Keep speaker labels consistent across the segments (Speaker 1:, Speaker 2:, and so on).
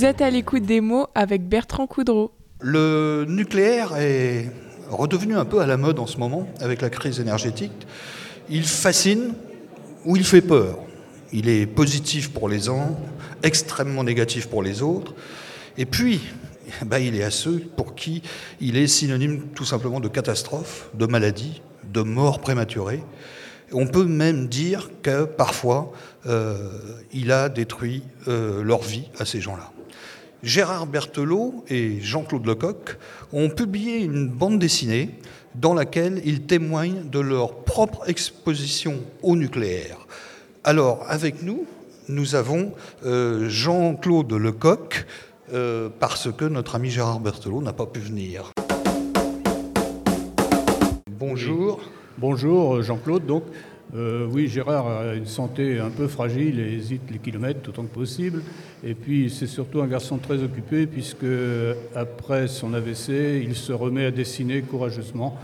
Speaker 1: Vous êtes à l'écoute des mots avec Bertrand Coudreau.
Speaker 2: Le nucléaire est redevenu un peu à la mode en ce moment avec la crise énergétique. Il fascine ou il fait peur. Il est positif pour les uns, extrêmement négatif pour les autres. Et puis, bah, il est à ceux pour qui il est synonyme tout simplement de catastrophe, de maladie, de mort prématurée. On peut même dire que parfois, euh, il a détruit euh, leur vie à ces gens-là. Gérard Berthelot et Jean-Claude Lecoq ont publié une bande dessinée dans laquelle ils témoignent de leur propre exposition au nucléaire. Alors, avec nous, nous avons euh, Jean-Claude Lecoq, parce que notre ami Gérard Berthelot n'a pas pu venir. Bonjour.
Speaker 3: Bonjour Jean-Claude. Donc, euh, oui, Gérard a une santé un peu fragile et hésite les kilomètres autant que possible. Et puis, c'est surtout un garçon très occupé, puisque après son AVC, il se remet à dessiner courageusement.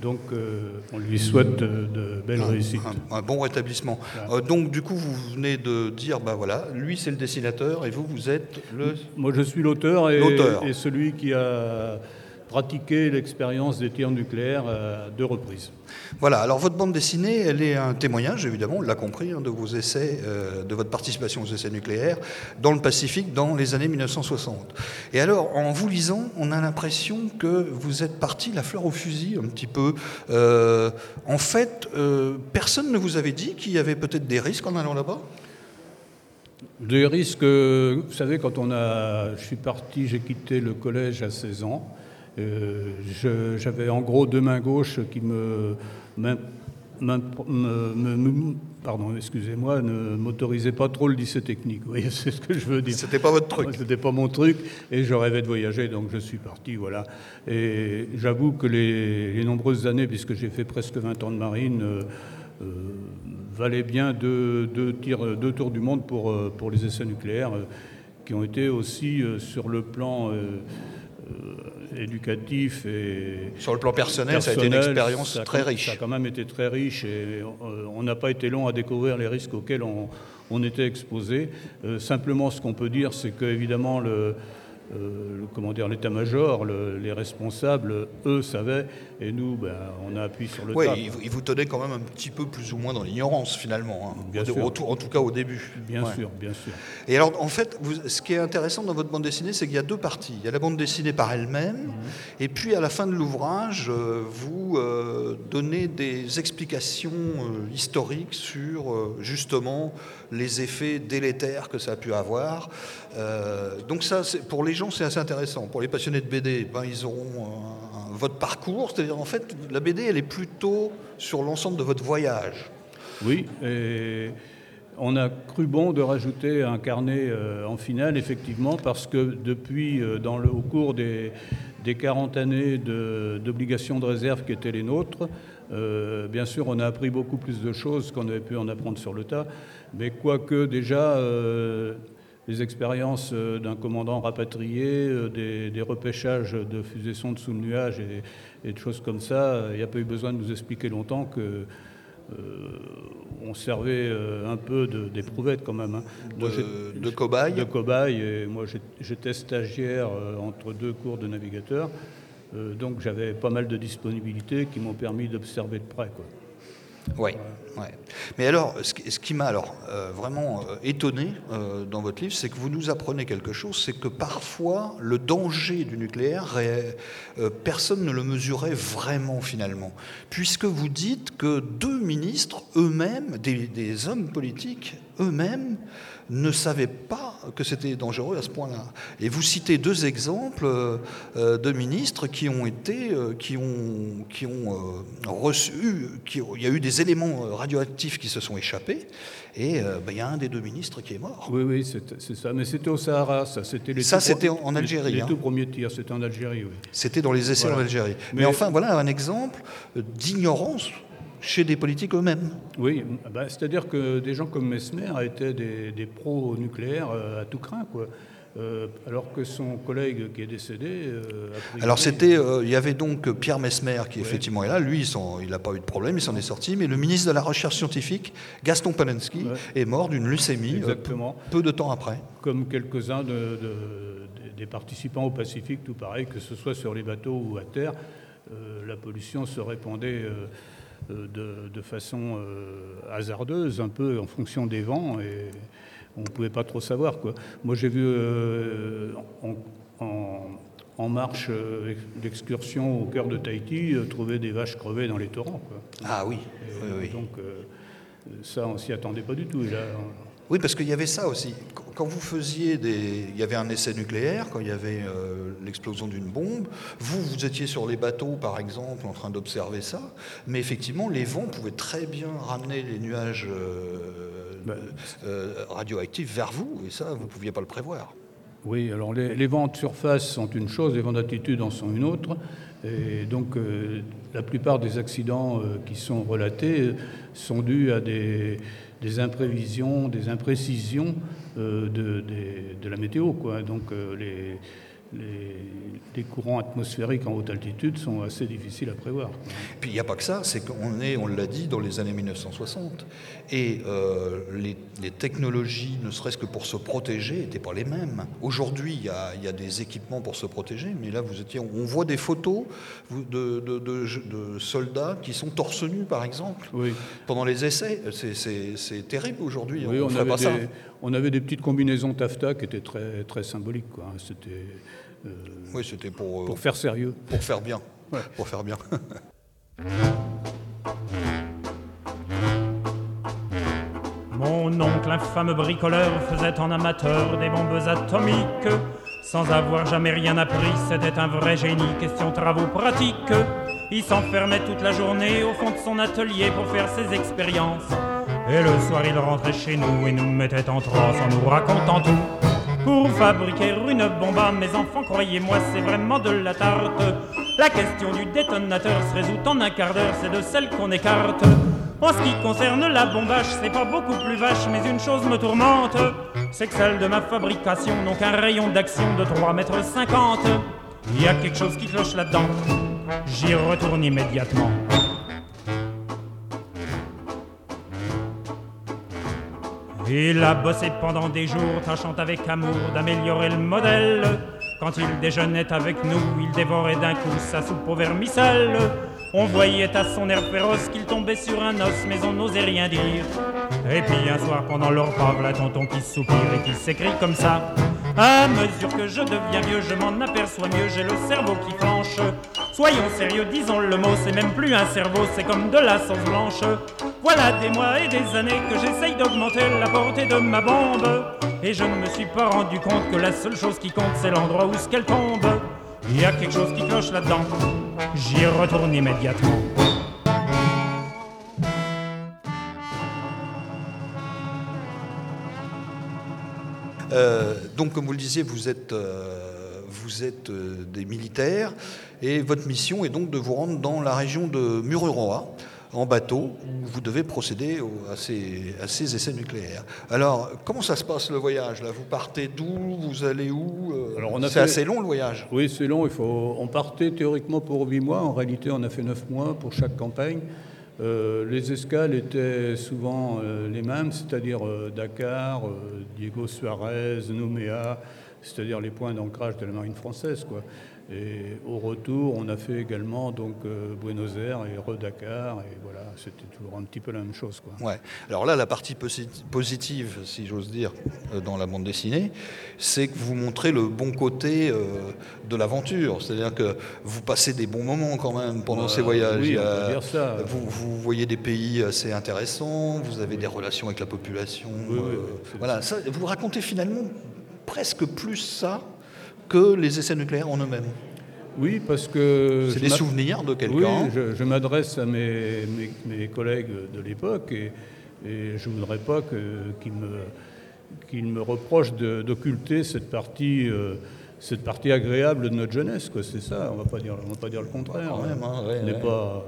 Speaker 3: Donc, euh, on lui souhaite de, belles réussites.
Speaker 2: Un, bon rétablissement. Euh, donc, du coup, vous venez de dire, ben voilà, lui, c'est le dessinateur, et vous, vous êtes le...
Speaker 3: Moi, je suis l'auteur et, et celui qui a pratiquer l'expérience des tirs nucléaires à deux reprises.
Speaker 2: Voilà, alors votre bande dessinée, elle est un témoignage, évidemment, on l'a compris, hein, de vos essais, euh, de votre participation aux essais nucléaires dans le Pacifique dans les années 1960. Et alors, en vous lisant, on a l'impression que vous êtes parti la fleur au fusil un petit peu. Euh, en fait, euh, personne ne vous avait dit qu'il y avait peut-être des risques en allant là-bas?
Speaker 3: Des risques, vous savez, quand on a, je suis parti, j'ai quitté le collège à 16 ans. Euh, j'avais en gros deux mains gauches qui me, pardon, excusez-moi, ne m'autorisaient pas trop le lycée technique. Vous voyez, c'est ce que je veux dire.
Speaker 2: C'était pas votre truc.
Speaker 3: C'était pas mon truc, et je rêvais de voyager, donc je suis parti, voilà. Et j'avoue que les, nombreuses années, puisque j'ai fait presque 20 ans de marine, euh, euh, valaient bien deux, deux, tirs, deux tours du monde pour, pour les essais nucléaires, qui ont été aussi sur le plan éducatif et
Speaker 2: sur le plan personnel, ça a été une expérience très riche.
Speaker 3: Ça a quand même été très riche et euh, on n'a pas été long à découvrir les risques auxquels on, était exposé. Euh, simplement, ce qu'on peut dire, c'est qu'évidemment le euh, comment dire, l'état-major, les responsables, eux, savaient, et nous, ben, on a appuyé sur le
Speaker 2: Oui, ils vous tenaient quand même un petit peu plus ou moins dans l'ignorance, finalement, hein. bien sûr. en tout cas au début.
Speaker 3: Bien sûr, bien sûr.
Speaker 2: Et alors, en fait, ce qui est intéressant dans votre bande dessinée, c'est qu'il y a deux parties. Il y a la bande dessinée par elle-même, mhm. et puis à la fin de l'ouvrage, euh, vous euh, donnez des explications historiques sur, justement, les effets délétères que ça a pu avoir. donc ça, pour les gens, c'est assez intéressant. Pour les passionnés de BD, ben, ils auront votre parcours. C'est-à-dire, en fait, la BD, elle est plutôt sur l'ensemble de votre voyage.
Speaker 3: Oui, et on a cru bon de rajouter un carnet euh, en finale, effectivement, parce que depuis, euh, au cours des, des 40 années d'obligations de, réserve qui étaient les nôtres, euh, bien sûr, on a appris beaucoup plus de choses qu'on avait pu en apprendre sur le tas, mais quoique déjà les expériences euh, d'un commandant rapatrié, euh, des, repêchages de fusées sondes sous le nuage et, de choses comme ça. Il n'y a pas eu besoin de nous expliquer longtemps que euh, on servait un peu d'éprouvettes quand même. Hein.
Speaker 2: de, de cobaye
Speaker 3: De cobaye. Et moi, j'étais stagiaire entre deux cours de navigateur. donc j'avais pas mal de disponibilités qui m'ont permis d'observer de près. Quoi.
Speaker 2: Oui. Mais alors, ce qui, m'a alors euh, vraiment euh, étonné euh, dans votre livre, c'est que vous nous apprenez quelque chose, c'est que parfois le danger du nucléaire, personne ne le mesurait vraiment finalement, puisque vous dites que deux ministres eux-mêmes, des hommes politiques eux-mêmes, ne savaient pas que c'était dangereux à ce point-là. Et vous citez deux exemples euh, de ministres qui ont été, euh, qui ont, qui ont euh, reçu, qui, il y a eu des éléments radioactifs qui se sont échappés, et ben, il y a un des deux ministres qui est mort.
Speaker 3: Oui, oui, c'est ça. Mais c'était au Sahara, ça. C'était
Speaker 2: ça, c'était en Algérie.
Speaker 3: Les, hein. tout premiers tirs, c'était en Algérie, oui.
Speaker 2: C'était dans les essais en Algérie. Mais, enfin, voilà un exemple d'ignorance chez des politiques eux-mêmes.
Speaker 3: Oui, bah, c'est-à-dire que des gens comme Mesmer étaient des, des pros nucléaires euh, à tout craint. Quoi. euh, alors que son collègue qui est décédé. Euh,
Speaker 2: alors c'était, il y avait donc Pierre Mesmer qui effectivement est là. Lui, il n'a pas eu de problème, il s'en est sorti. Mais le ministre de la Recherche scientifique, Gaston Palensky, est mort d'une leucémie Exactement. peu de temps après.
Speaker 3: Comme quelques-uns des participants au Pacifique, tout pareil, que ce soit sur les bateaux ou à terre, la pollution se répandait de, façon hasardeuse, un peu en fonction des vents. Et, on ne pouvait pas trop savoir. Quoi. Moi, j'ai vu euh, en, marche euh, d'excursion au cœur de Tahiti euh, trouver des vaches crevées dans les torrents.
Speaker 2: Ah oui.
Speaker 3: Donc, ça, on s'y attendait pas du tout.
Speaker 2: Oui, parce qu'il y avait ça aussi. Quand vous faisiez des. Il y avait un essai nucléaire, quand il y avait l'explosion d'une bombe, vous, vous étiez sur les bateaux, par exemple, en train d'observer ça, mais effectivement, les vents pouvaient très bien ramener les nuages bah, euh, radioactifs vers vous, et ça, vous ne pouviez pas le prévoir.
Speaker 3: Oui, alors les, vents de surface sont une chose, les vents d'altitude en sont une autre. Et donc euh, la plupart des accidents euh, qui sont relatés sont dus à des, imprévisions, des imprécisions de, de, la météo. Quoi. Donc les, les, courants atmosphériques en haute altitude sont assez difficiles à prévoir.
Speaker 2: Puis il n'y a pas que ça, c'est qu'on est, on l'a dit, dans les années 1960. Et euh, les, technologies, ne serait-ce que pour se protéger, n'étaient pas les mêmes. Aujourd'hui, il y, a, des équipements pour se protéger, mais là, vous étiez, on voit des photos de, de, soldats qui sont torse nus, par exemple, pendant les essais. C'est terrible aujourd'hui.
Speaker 3: Oui, on, des, on, avait des, petites combinaisons taffetas qui étaient très, très symboliques. C'était
Speaker 2: oui, c'était pour,
Speaker 3: euh, pour faire sérieux.
Speaker 2: Pour faire bien. Pour faire bien.
Speaker 4: Mon oncle, infâme bricoleur, faisait en amateur des bombes atomiques. Sans avoir jamais rien appris, c'était un vrai génie, question travaux pratiques. Il s'enfermait toute la journée au fond de son atelier pour faire ses expériences. Et le soir, il rentrait chez nous et nous mettait en transe en nous racontant tout. Pour fabriquer une bombe à mes enfants, croyez-moi, c'est vraiment de la tarte. La question du détonateur se résout en un quart d'heure, c'est de celle qu'on écarte. En ce qui concerne la bombage, c'est pas beaucoup plus vache, mais une chose me tourmente, c'est que celle de ma fabrication n'ont qu'un rayon d'action de 3 mètres 50. Il y a quelque chose qui cloche là-dedans, j'y retourne immédiatement. Il a bossé pendant des jours, tâchant avec amour d'améliorer le modèle. Quand il déjeunait avec nous, il dévorait d'un coup sa soupe au vermicelle. On voyait à son air féroce qu'il tombait sur un os, mais on n'osait rien dire. Et puis un soir pendant leur repas, la tonton qui soupire et qui s'écrit comme ça. À mesure que je deviens vieux, je m'en aperçois mieux, j'ai le cerveau qui flanche. Soyons sérieux, disons le mot, c'est même plus un cerveau, c'est comme de la sauce blanche. Voilà des mois et des années que j'essaye d'augmenter la portée de ma bombe. Et je ne me suis pas rendu compte que la seule chose qui compte, c'est l'endroit où ce qu'elle tombe. Il y a quelque chose qui cloche là-dedans. J'y retourne immédiatement.
Speaker 2: Euh, donc, comme vous le disiez, vous êtes, euh, vous êtes euh, des militaires et votre mission est donc de vous rendre dans la région de Mururoa en bateau où vous devez procéder à ces, à ces, essais nucléaires. Alors, comment ça se passe le voyage là? Vous partez d'où? Vous allez où? C'est assez long le voyage.
Speaker 3: Oui, c'est long. Il faut... On partait théoriquement pour 8 mois. En réalité, on a fait 9 mois pour chaque campagne. Euh, les escales étaient souvent euh, les mêmes, c'est-à-dire euh, Dakar, Diego Suarez, Nouméa, c'est-à-dire les points d'ancrage de la marine française. Et au retour, on a fait également donc euh, Buenos Aires et Redakar, et voilà, c'était toujours un petit peu la même chose. Quoi.
Speaker 2: Ouais. Alors là, la partie positive, si j'ose dire, euh, dans la bande dessinée, c'est que vous montrez le bon côté euh, de l'aventure. C'est-à-dire que vous passez des bons moments quand même pendant ces voyages.
Speaker 3: Oui, on peut dire ça.
Speaker 2: Vous, vous, voyez des pays assez intéressants, vous avez des relations avec la population. voilà, ça, vous racontez finalement presque plus ça que les essais nucléaires en eux-mêmes.
Speaker 3: Oui, parce que...
Speaker 2: C'est des souvenirs de quelqu'un.
Speaker 3: Oui, je, m'adresse à mes, mes, collègues de l'époque et, je ne voudrais pas qu'ils me, me reprochent d'occulter cette partie... Euh, cette partie agréable de notre jeunesse, c'est ça, on ne va pas dire le contraire.
Speaker 2: même, hein,
Speaker 3: Pas,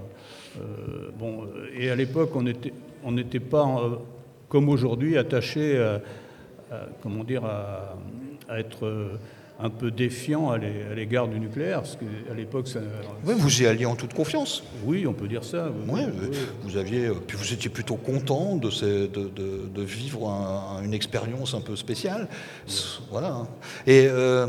Speaker 3: euh, bon, et à l'époque, on n'était on pas, euh, comme aujourd'hui, attaché à, comment dire, à, à être un peu défiant à l'égard du nucléaire, parce qu'à l'époque, ça...
Speaker 2: Oui, vous y alliez en toute confiance.
Speaker 3: Oui, on peut dire ça.
Speaker 2: Oui, vous aviez, puis vous étiez plutôt content de, de, de, vivre une expérience un peu spéciale. Voilà. Et euh,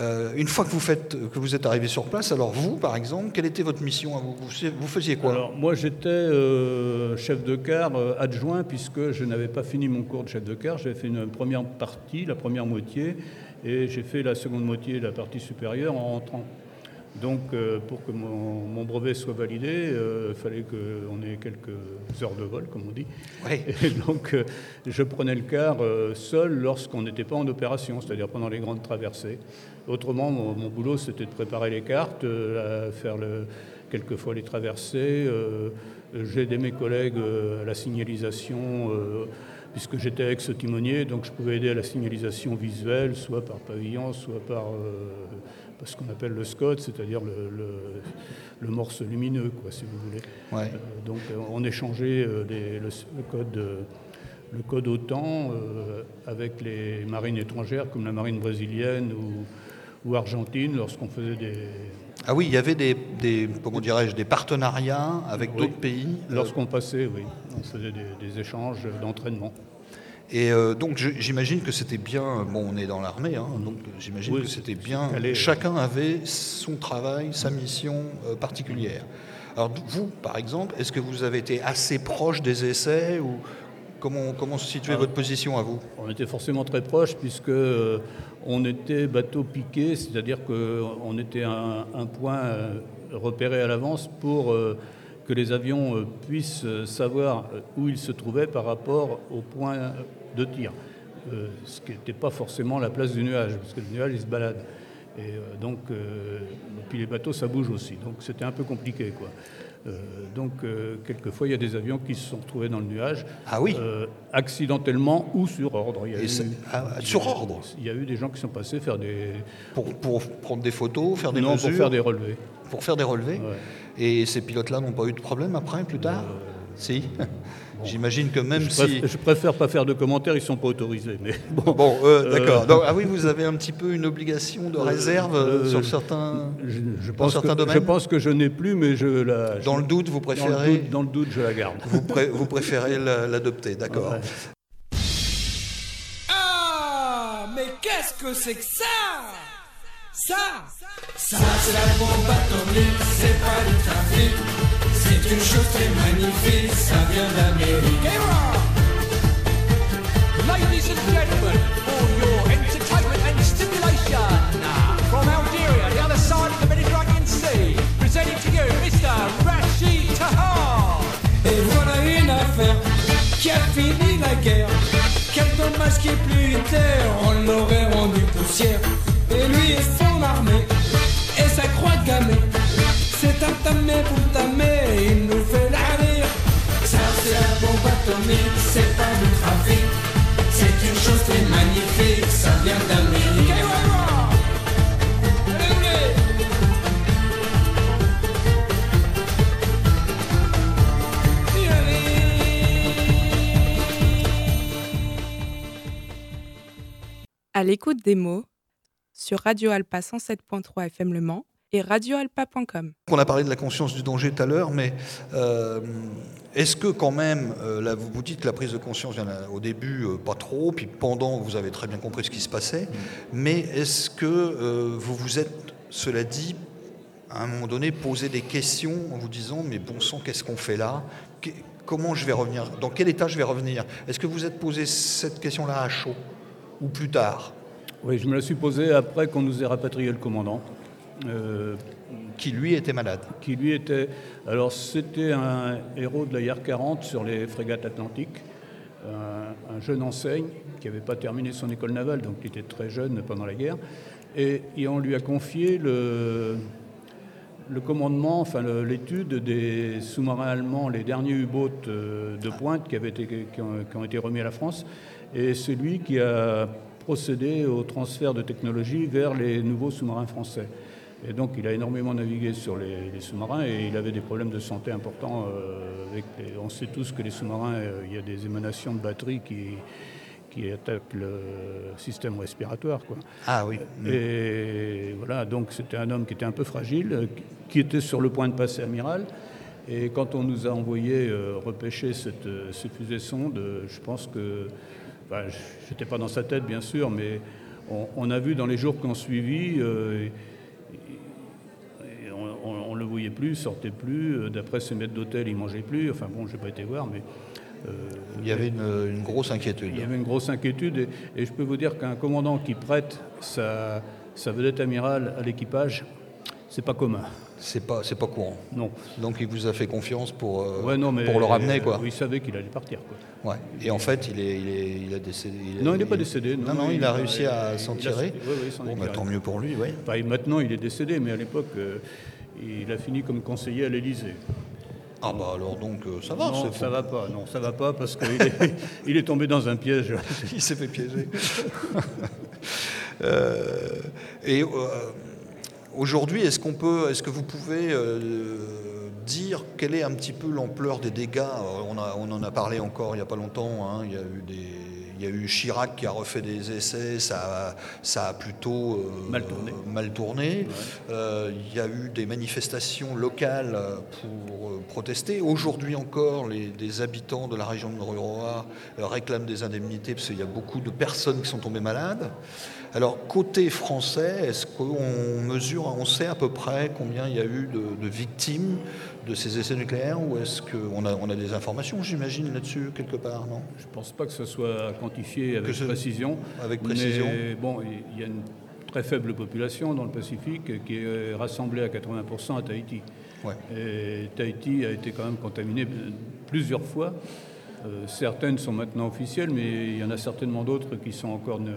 Speaker 2: euh, une fois que vous, faites, que vous êtes arrivé sur place, alors vous, par exemple, quelle était votre mission vous, vous faisiez quoi?
Speaker 3: Alors, Moi, j'étais euh, chef de car adjoint, puisque je n'avais pas fini mon cours de chef de car. J'avais fait une première partie, la première moitié, et j'ai fait la seconde moitié, la partie supérieure, en rentrant. Donc, euh, pour que mon, brevet soit validé, euh, il fallait qu'on ait quelques heures de vol, comme on dit. Et donc, euh, je prenais le car seul lorsqu'on n'était pas en opération, c'est-à-dire pendant les grandes traversées. Autrement, mon, boulot, c'était de préparer les cartes, faire le, quelquefois les traversées. J'ai aidé mes collègues à la signalisation puisque j'étais ex-timonier, donc je pouvais aider à la signalisation visuelle, soit par pavillon, soit par, euh, ce qu'on appelle le SCOT, c'est-à-dire le, morse lumineux, quoi, si vous voulez. Euh, donc euh, on échangeait le, code. le code OTAN avec les marines étrangères comme la marine brésilienne ou, ou argentine lorsqu'on faisait des,
Speaker 2: ah oui, il y avait des, comment dirais-je, des partenariats avec d'autres pays.
Speaker 3: Euh, Lorsqu'on passait, oui, on faisait des, échanges d'entraînement.
Speaker 2: Et euh, donc j'imagine que c'était bien, bon on est dans l'armée, hein, donc j'imagine que c'était bien, chacun avait son travail, sa mission euh, particulière. Alors vous, par exemple, est-ce que vous avez été assez proche des essais ou comment, comment se situait ah. votre position à vous?
Speaker 3: On était forcément très proche puisque on était bateau piqué, c'est-à-dire qu'on était un, un point euh, repéré à l'avance pour euh, que les avions euh, puissent savoir où ils se trouvaient par rapport au point de tir. ce qui n'était pas forcément la place du nuage, parce que le nuage, il se balade. Et donc, puis les bateaux, ça bouge aussi. Donc c'était un peu compliqué. Quoi. Euh, donc, euh, quelquefois, il y a des avions qui se sont retrouvés dans le nuage.
Speaker 2: Ah oui
Speaker 3: euh, Accidentellement ou sur ordre.
Speaker 2: Il ah, sur ordre
Speaker 3: Il y a eu des gens qui sont passés faire des.
Speaker 2: Pour, pour prendre des photos, faire des
Speaker 3: non,
Speaker 2: pour
Speaker 3: faire des relevés.
Speaker 2: Pour faire des relevés Et ces pilotes-là n'ont pas eu de problème après, plus tard Si J'imagine que même
Speaker 3: si. je préfère pas faire de commentaires, ils sont pas autorisés. Mais
Speaker 2: bon, bon euh, d'accord. Euh, ah oui, vous avez un petit peu une obligation de réserve euh, sur certains,
Speaker 3: je, pense certains domaines. Je pense que je n'ai plus, mais je la.
Speaker 2: Dans le doute, vous préférez.
Speaker 3: Dans le doute, je la garde.
Speaker 2: Vous, vous préférez l'adopter, d'accord.
Speaker 5: Ah, mais qu'est-ce que c'est que ça? Ça Ça, c'est la bombe atomique, c'est pas du trafic. C'est une chose très magnifique, ça vient d'Amérique. Ladies and gentlemen, for your entertainment and stimulation, from Algeria, the other side of the Mediterranean Sea, presenting to you Mr. Rashid Tahar. Et voilà une affaire qui a fini la guerre. Quel dommage qu'il plus terre, on l'aurait rendu poussière. Et lui et son armée, et sa croix gammée. C'est un tamé pour il c'est pas du trafic. C'est une chose très magnifique, ça vient d'Amérique.
Speaker 1: À l'écoute des mots sur Radio Alpa 107.3 FM Le Mans et radioalpa.com.
Speaker 2: On a parlé de la conscience du danger tout à l'heure, mais euh, est-ce que quand même, euh, là, vous vous dites que la prise de conscience, il y en a au début euh, pas trop, puis pendant, vous avez très bien compris ce qui se passait, mais est-ce que vous vous êtes, cela dit, à un moment donné, posé des questions en vous disant, mais bon sang, qu'est-ce qu'on fait là? Comment je vais revenir? Dans quel état je vais revenir? Est-ce que vous êtes posé cette question-là à chaud ou plus tard?
Speaker 3: Oui, je me la suis posée après qu'on nous ait rapatrié le commandant.
Speaker 2: Euh, qui lui était malade.
Speaker 3: Qui lui était. Alors c'était un héros de la guerre 40 sur les frégates atlantiques, un, jeune enseigne qui n'avait pas terminé son école navale, donc il était très jeune pendant la guerre, et, on lui a confié le, commandement, enfin l'étude des sous-marins allemands, les derniers U-boats euh, de pointe qui, avaient été, ont, qui ont été remis à la France, et c'est lui qui a procédé au transfert de technologie vers les nouveaux sous-marins français. Et donc il a énormément navigué sur les, sous-marins et il avait des problèmes de santé importants. Euh, avec on sait tous que les sous-marins, euh, il y a des émanations de batteries qui, qui attaquent le système respiratoire. Quoi.
Speaker 2: Ah oui.
Speaker 3: Et voilà, donc c'était un homme qui était un peu fragile, qui était sur le point de passer amiral. Et quand on nous a envoyé euh, repêcher cette, euh, cette fusée sonde, euh, je pense que, enfin, je n'étais pas dans sa tête bien sûr, mais on, on a vu dans les jours qui ont suivi, on, on le voyait plus, il sortait plus. Euh, D'après ses maîtres d'hôtel, il mangeait plus. Enfin bon, j'ai pas été voir, mais euh,
Speaker 2: Il y avait une, une grosse inquiétude.
Speaker 3: il y avait une grosse inquiétude et, et je peux vous dire qu'un commandant qui prête sa, sa vedette amirale à l'équipage, c'est pas commun.
Speaker 2: C'est pas, c'est pas courant.
Speaker 3: Non.
Speaker 2: Donc il vous a fait confiance pour, euh,
Speaker 3: Ouais, non, mais
Speaker 2: pour le ramener, quoi.
Speaker 3: Il savait qu'il allait partir. Quoi.
Speaker 2: Ouais. Et en fait, il est, il est, il a décédé.
Speaker 3: Non, il n'est pas décédé.
Speaker 2: Non, non, il a réussi à s'en
Speaker 3: a-
Speaker 2: tirer. Bon, bah, tant mieux pour lui, oui.
Speaker 3: Enfin, maintenant, il est décédé, mais à l'époque, euh, il a fini comme conseiller à l'Élysée.
Speaker 2: Ah bah alors donc euh, ça va.
Speaker 3: non, ça va pas. Non, ça va pas parce qu'il est, il est tombé dans un piège.
Speaker 2: Il s'est fait piéger. Euh, et euh, aujourd'hui, est-ce qu'on peut, est-ce que vous pouvez euh, dire quelle est un petit peu l'ampleur des dégâts? On, a- on en a parlé encore il n'y a pas longtemps. hein, il y a eu des, il y a eu Chirac qui a refait des essais, ça a, ça a plutôt euh,
Speaker 3: Mal tourné.
Speaker 2: mal tourné. Euh, il y a eu des manifestations locales pour euh, protester. Aujourd'hui encore, les, des habitants de la région de Roa réclament des indemnités parce qu'il y a beaucoup de personnes qui sont tombées malades. Alors, côté français, est-ce qu'on mesure, on sait à peu près combien il y a eu de, de victimes de ces essais nucléaires ou est-ce qu'on a, on a des informations, j'imagine, là-dessus, quelque part, non?
Speaker 3: Je ne pense pas que ce soit quantifié avec
Speaker 2: ce-
Speaker 3: précision.
Speaker 2: avec précision.
Speaker 3: Mais bon, il y a une très faible population dans le Pacifique qui est rassemblée à 80% à Tahiti.
Speaker 2: Ouais.
Speaker 3: Et Tahiti a été quand même contaminé plusieurs fois. Euh, certaines sont maintenant officielles, mais il y en a certainement d'autres qui sont encore ne-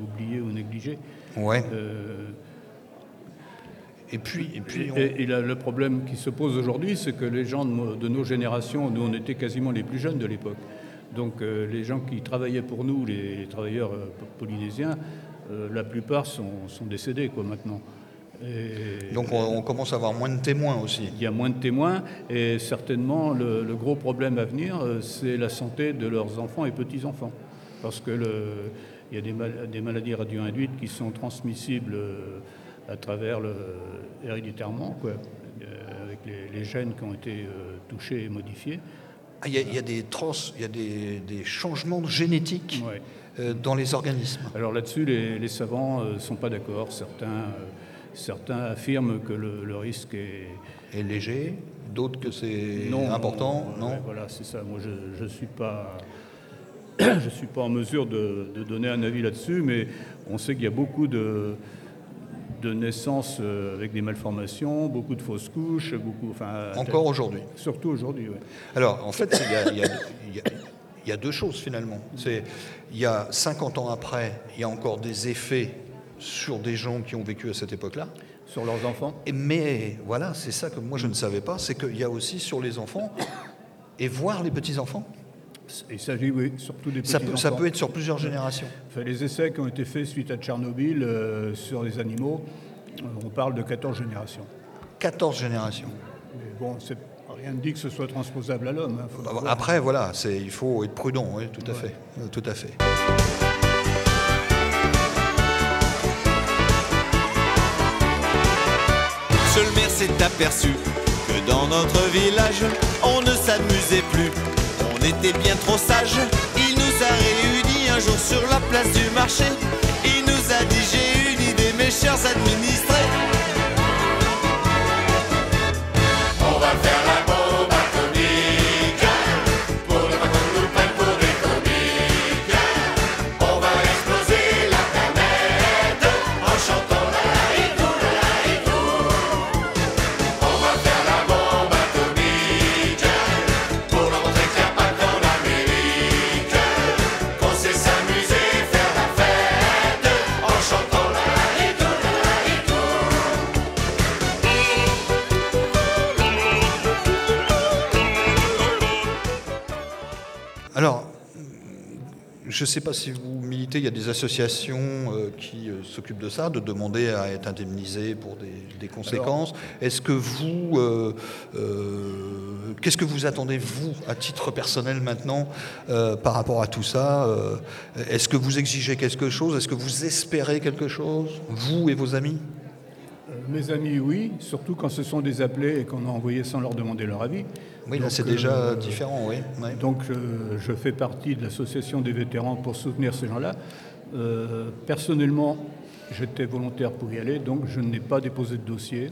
Speaker 3: oubliées ou négligées.
Speaker 2: Ouais.
Speaker 3: Euh,
Speaker 2: Et puis, et puis on-
Speaker 3: et, et là, le problème qui se pose aujourd'hui, c'est que les gens de, nos générations, nous on était quasiment les plus jeunes de l'époque, donc euh, les gens qui travaillaient pour nous, les, les travailleurs euh, po- polynésiens, euh, la plupart sont, sont décédés quoi, maintenant. Et
Speaker 2: donc on, on commence à avoir moins de témoins aussi.
Speaker 3: il y a moins de témoins et certainement le, le gros problème à venir, c'est la santé de leurs enfants et petits-enfants. Parce que le- il y a des, mal- des maladies radio-induites qui sont transmissibles à travers le, héréditairement, quoi, euh, avec les, les gènes qui ont été euh, touchés et modifiés.
Speaker 2: Ah, Il y, a, il y a des trans, il y a des, des changements génétiques
Speaker 3: Ouais.
Speaker 2: euh, dans les organismes.
Speaker 3: Alors là-dessus, les, les savants ne sont pas d'accord. Certains, euh, certains affirment que le, le risque est,
Speaker 2: Et léger, d'autres que c'est important, non
Speaker 3: ouais, Voilà, c'est ça. Moi, je ne suis pas. Je suis pas en mesure de, de donner un avis là-dessus, mais on sait qu'il y a beaucoup de, de naissances euh, avec des malformations, beaucoup de fausses couches, beaucoup. Enfin,
Speaker 2: Encore aujourd'hui.
Speaker 3: Surtout aujourd'hui, oui.
Speaker 2: Alors, en fait, il y a, y y y deux choses finalement. C'est, il y a 50 ans après, il y a encore des effets sur des gens qui ont vécu à cette époque-là.
Speaker 3: Sur leurs enfants.
Speaker 2: Et- Mais voilà, c'est ça que moi je ne savais pas, c'est qu'il y a aussi sur les enfants et voir les petits-enfants.
Speaker 3: Il s'agit, oui, surtout des petits
Speaker 2: Ça peut, ça
Speaker 3: enfants.
Speaker 2: peut être sur plusieurs générations.
Speaker 3: Enfin, les essais qui ont été faits suite à Tchernobyl euh, sur les animaux, euh, on parle de 14 générations.
Speaker 2: 14 générations.
Speaker 3: Mais bon, c'est- rien ne dit que ce soit transposable à l'homme. hein, faudra voir.
Speaker 2: Après, voilà, c'est, il faut être prudent, oui, tout à fait. Euh, Tout à fait.
Speaker 6: Seul le maire s'est aperçu que dans notre village, on ne s'amusait plus. On était bien trop sages. Il nous a réunis un jour sur la place du marché. Il nous a dit j'ai une idée, mes chers administrés. On va faire
Speaker 2: je ne sais pas si vous militez, il y a des associations euh, qui euh, s'occupent de ça, de demander à être indemnisé pour des, des conséquences. Est-ce que vous, euh, qu'est-ce que vous attendez vous, à titre personnel maintenant, par rapport à tout ça Est-ce que vous exigez quelque chose? Est-ce que vous espérez quelque chose, vous et vos amis?
Speaker 3: Mes amis, oui, surtout quand ce sont des appelés et qu'on a envoyés sans leur demander leur avis.
Speaker 2: Oui, là c'est déjà
Speaker 3: euh,
Speaker 2: différent, oui. Ouais.
Speaker 3: Donc euh, je fais partie de l'association des vétérans pour soutenir ces gens-là. Euh, personnellement, j'étais volontaire pour y aller, donc je n'ai pas déposé de dossier.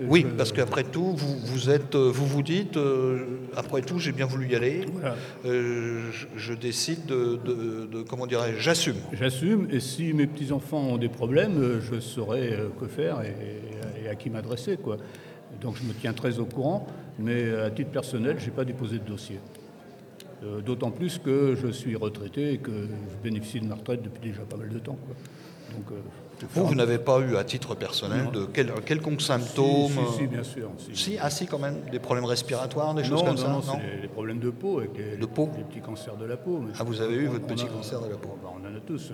Speaker 3: Euh,
Speaker 2: Oui, parce qu'après tout, vous vous, êtes, euh, vous, vous dites, euh, après tout, j'ai bien voulu y aller,
Speaker 3: Voilà.
Speaker 2: euh, je, je décide de, de- de- comment dirais-je, j'assume.
Speaker 3: J'assume, et si mes petits-enfants ont des problèmes, je saurai que faire et, et à qui m'adresser. quoi. Donc je me tiens très au courant, mais à titre personnel, je n'ai pas déposé de dossier. Euh, D'autant plus que je suis retraité et que je bénéficie de ma retraite depuis déjà pas mal de temps. quoi. Donc,
Speaker 2: Vous, vous n'avez pas eu à titre personnel
Speaker 3: Non.
Speaker 2: de quel, quelconque symptôme
Speaker 3: si, si, bien sûr. si.
Speaker 2: Ah si quand même, des problèmes respiratoires, des choses
Speaker 3: non,
Speaker 2: comme
Speaker 3: non,
Speaker 2: ça
Speaker 3: non, c'est les, les problèmes de peau, avec les,
Speaker 2: De peau
Speaker 3: les petits cancers de la peau.
Speaker 2: Ah, vous avez eu
Speaker 3: on-
Speaker 2: votre
Speaker 3: on
Speaker 2: petit
Speaker 3: a-
Speaker 2: cancer de la peau.
Speaker 3: bah, on en a tous.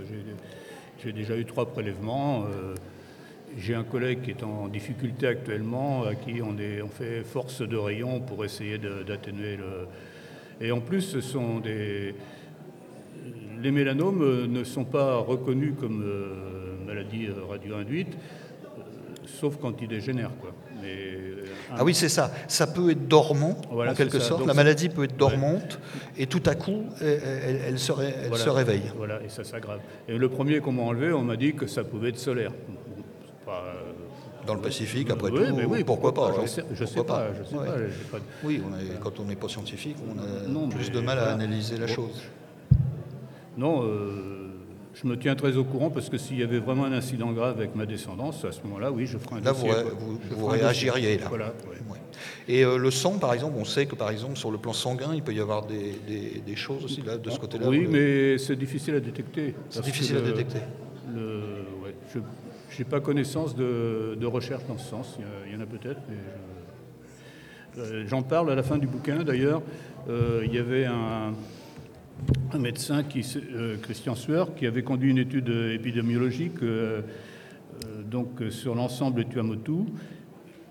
Speaker 3: J'ai- déjà eu trois prélèvements. euh, J'ai un collègue qui est en difficulté actuellement, à qui on, est, on fait force de rayon pour essayer d'atténuer le. Et en plus, ce sont des. Les mélanomes euh, ne sont pas reconnus comme euh, maladie euh, radio-induite, euh, sauf quand ils dégénèrent. Quoi. Mais, euh,
Speaker 2: Ah oui, c'est ça. Ça peut être dormant,
Speaker 3: Voilà,
Speaker 2: en quelque sorte.
Speaker 3: Donc
Speaker 2: la maladie peut être dormante, et tout à coup, elle, se, ré- elle
Speaker 3: Voilà.
Speaker 2: se réveille.
Speaker 3: Voilà, et ça s'aggrave. Et le premier qu'on m'a enlevé, on m'a dit que ça pouvait être solaire. Pas,
Speaker 2: Dans le Pacifique, après
Speaker 3: oui,
Speaker 2: tout,
Speaker 3: mais oui,
Speaker 2: pourquoi, pas,
Speaker 3: Je sais, je sais pas, je sais
Speaker 2: Ouais.
Speaker 3: pas, de-
Speaker 2: Oui, on est- quand on n'est pas scientifique, on a
Speaker 3: Non,
Speaker 2: plus de mal à analyser la
Speaker 3: Bon.
Speaker 2: chose.
Speaker 3: Non, euh, je me tiens très au courant parce que s'il y avait vraiment un incident grave avec ma descendance, à ce moment-là, oui, je ferai un
Speaker 2: Là, vous,
Speaker 3: dossier. quoi.
Speaker 2: vous- réagiriez, là.
Speaker 3: Voilà, ouais.
Speaker 2: Ouais. Et euh, le sang, par exemple, on sait que par exemple sur le plan sanguin, il peut y avoir des, des- des choses aussi là, de ce côté-là.
Speaker 3: Oui, mais c'est difficile à détecter.
Speaker 2: C'est difficile à détecter.
Speaker 3: Le, ouais, je n'ai pas connaissance de, de recherche dans ce sens. Il y, en a peut-être, mais je- euh, j'en parle à la fin du bouquin. D'ailleurs, Euh, il y avait un, un médecin, qui, euh, Christian Sueur, qui avait conduit une étude euh, épidémiologique euh, donc, sur l'ensemble de Tuamotu.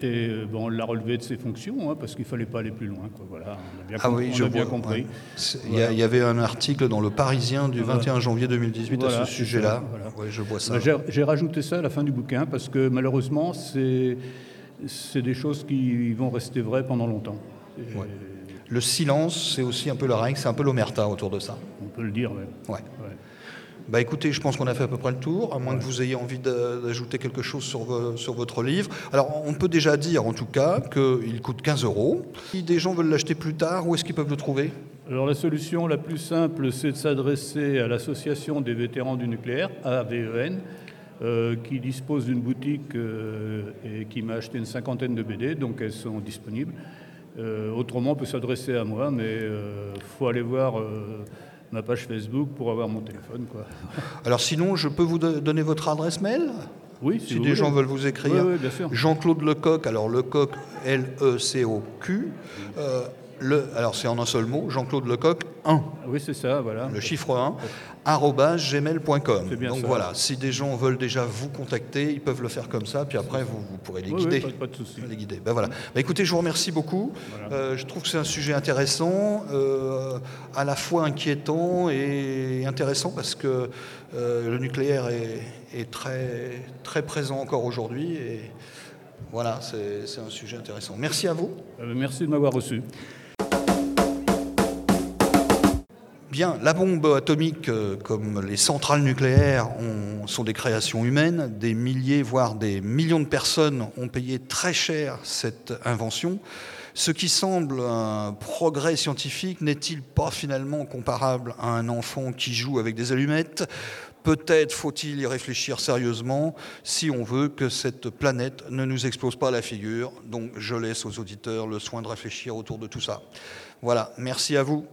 Speaker 3: Et bon, on l'a relevé de ses fonctions, hein, parce qu'il ne fallait pas aller plus loin. Quoi. Voilà, on a bien,
Speaker 2: Ah oui,
Speaker 3: on
Speaker 2: je
Speaker 3: a bien compris.
Speaker 2: Il y, avait un article dans le Parisien du
Speaker 3: Voilà.
Speaker 2: 21 janvier 2018
Speaker 3: Voilà,
Speaker 2: à ce sujet-là. Ouais, je vois ça.
Speaker 3: Bah, J'ai rajouté ça à la fin du bouquin parce que malheureusement, c'est c'est des choses qui vont rester vraies pendant longtemps. Et
Speaker 2: Ouais. Le silence, c'est aussi un peu la règle, c'est un peu l'omerta autour de ça.
Speaker 3: On peut le dire même.
Speaker 2: Ouais.
Speaker 3: Ouais.
Speaker 2: Bah écoutez, je pense qu'on a fait à peu près le tour, à moins que vous ayez envie d'a- d'ajouter quelque chose sur, sur votre livre. Alors, on peut déjà dire en tout cas qu'il coûte 15 euros. Si des gens veulent l'acheter plus tard, où est-ce qu'ils peuvent le trouver?
Speaker 3: Alors la solution la plus simple, c'est de s'adresser à l'association des vétérans du nucléaire, AVEN, euh, qui dispose d'une boutique euh, et qui m'a acheté une cinquantaine de BD, donc elles sont disponibles. Euh, autrement, on peut s'adresser à moi, mais il faut aller voir euh, ma page Facebook pour avoir mon téléphone. Quoi.
Speaker 2: Alors sinon, je peux vous do- donner votre adresse mail?
Speaker 3: Oui,
Speaker 2: Si des
Speaker 3: voulez.
Speaker 2: gens veulent vous écrire.
Speaker 3: Oui, oui.
Speaker 2: Jean-Claude Lecoq, alors Lecoq, L-E-C-O-Q. Le, alors c'est en un seul mot, Jean-Claude Lecoq 1,
Speaker 3: Oui, c'est ça, voilà.
Speaker 2: le chiffre 1, arobase gmail.com. Donc
Speaker 3: ça.
Speaker 2: voilà, si des gens veulent déjà vous contacter, ils peuvent le faire comme ça, puis après vous, vous pourrez les
Speaker 3: Oui,
Speaker 2: guider.
Speaker 3: oui, pas, pas de souci.
Speaker 2: Les guider. Ben voilà. Ben écoutez, je vous remercie beaucoup. Euh, je trouve que c'est un sujet intéressant, euh, à la fois inquiétant et intéressant parce que euh, le nucléaire est, est très, très présent encore aujourd'hui. Et voilà, c'est un sujet intéressant. Merci à vous.
Speaker 3: Merci de m'avoir reçu.
Speaker 2: Bien, la bombe atomique, euh, comme les centrales nucléaires, ont- sont des créations humaines. Des milliers, voire des millions de personnes ont payé très cher cette invention. Ce qui semble un progrès scientifique n'est-il pas finalement comparable à un enfant qui joue avec des allumettes? Peut-être faut-il y réfléchir sérieusement si on veut que cette planète ne nous explose pas la figure. Donc je laisse aux auditeurs le soin de réfléchir autour de tout ça. Voilà, merci à vous.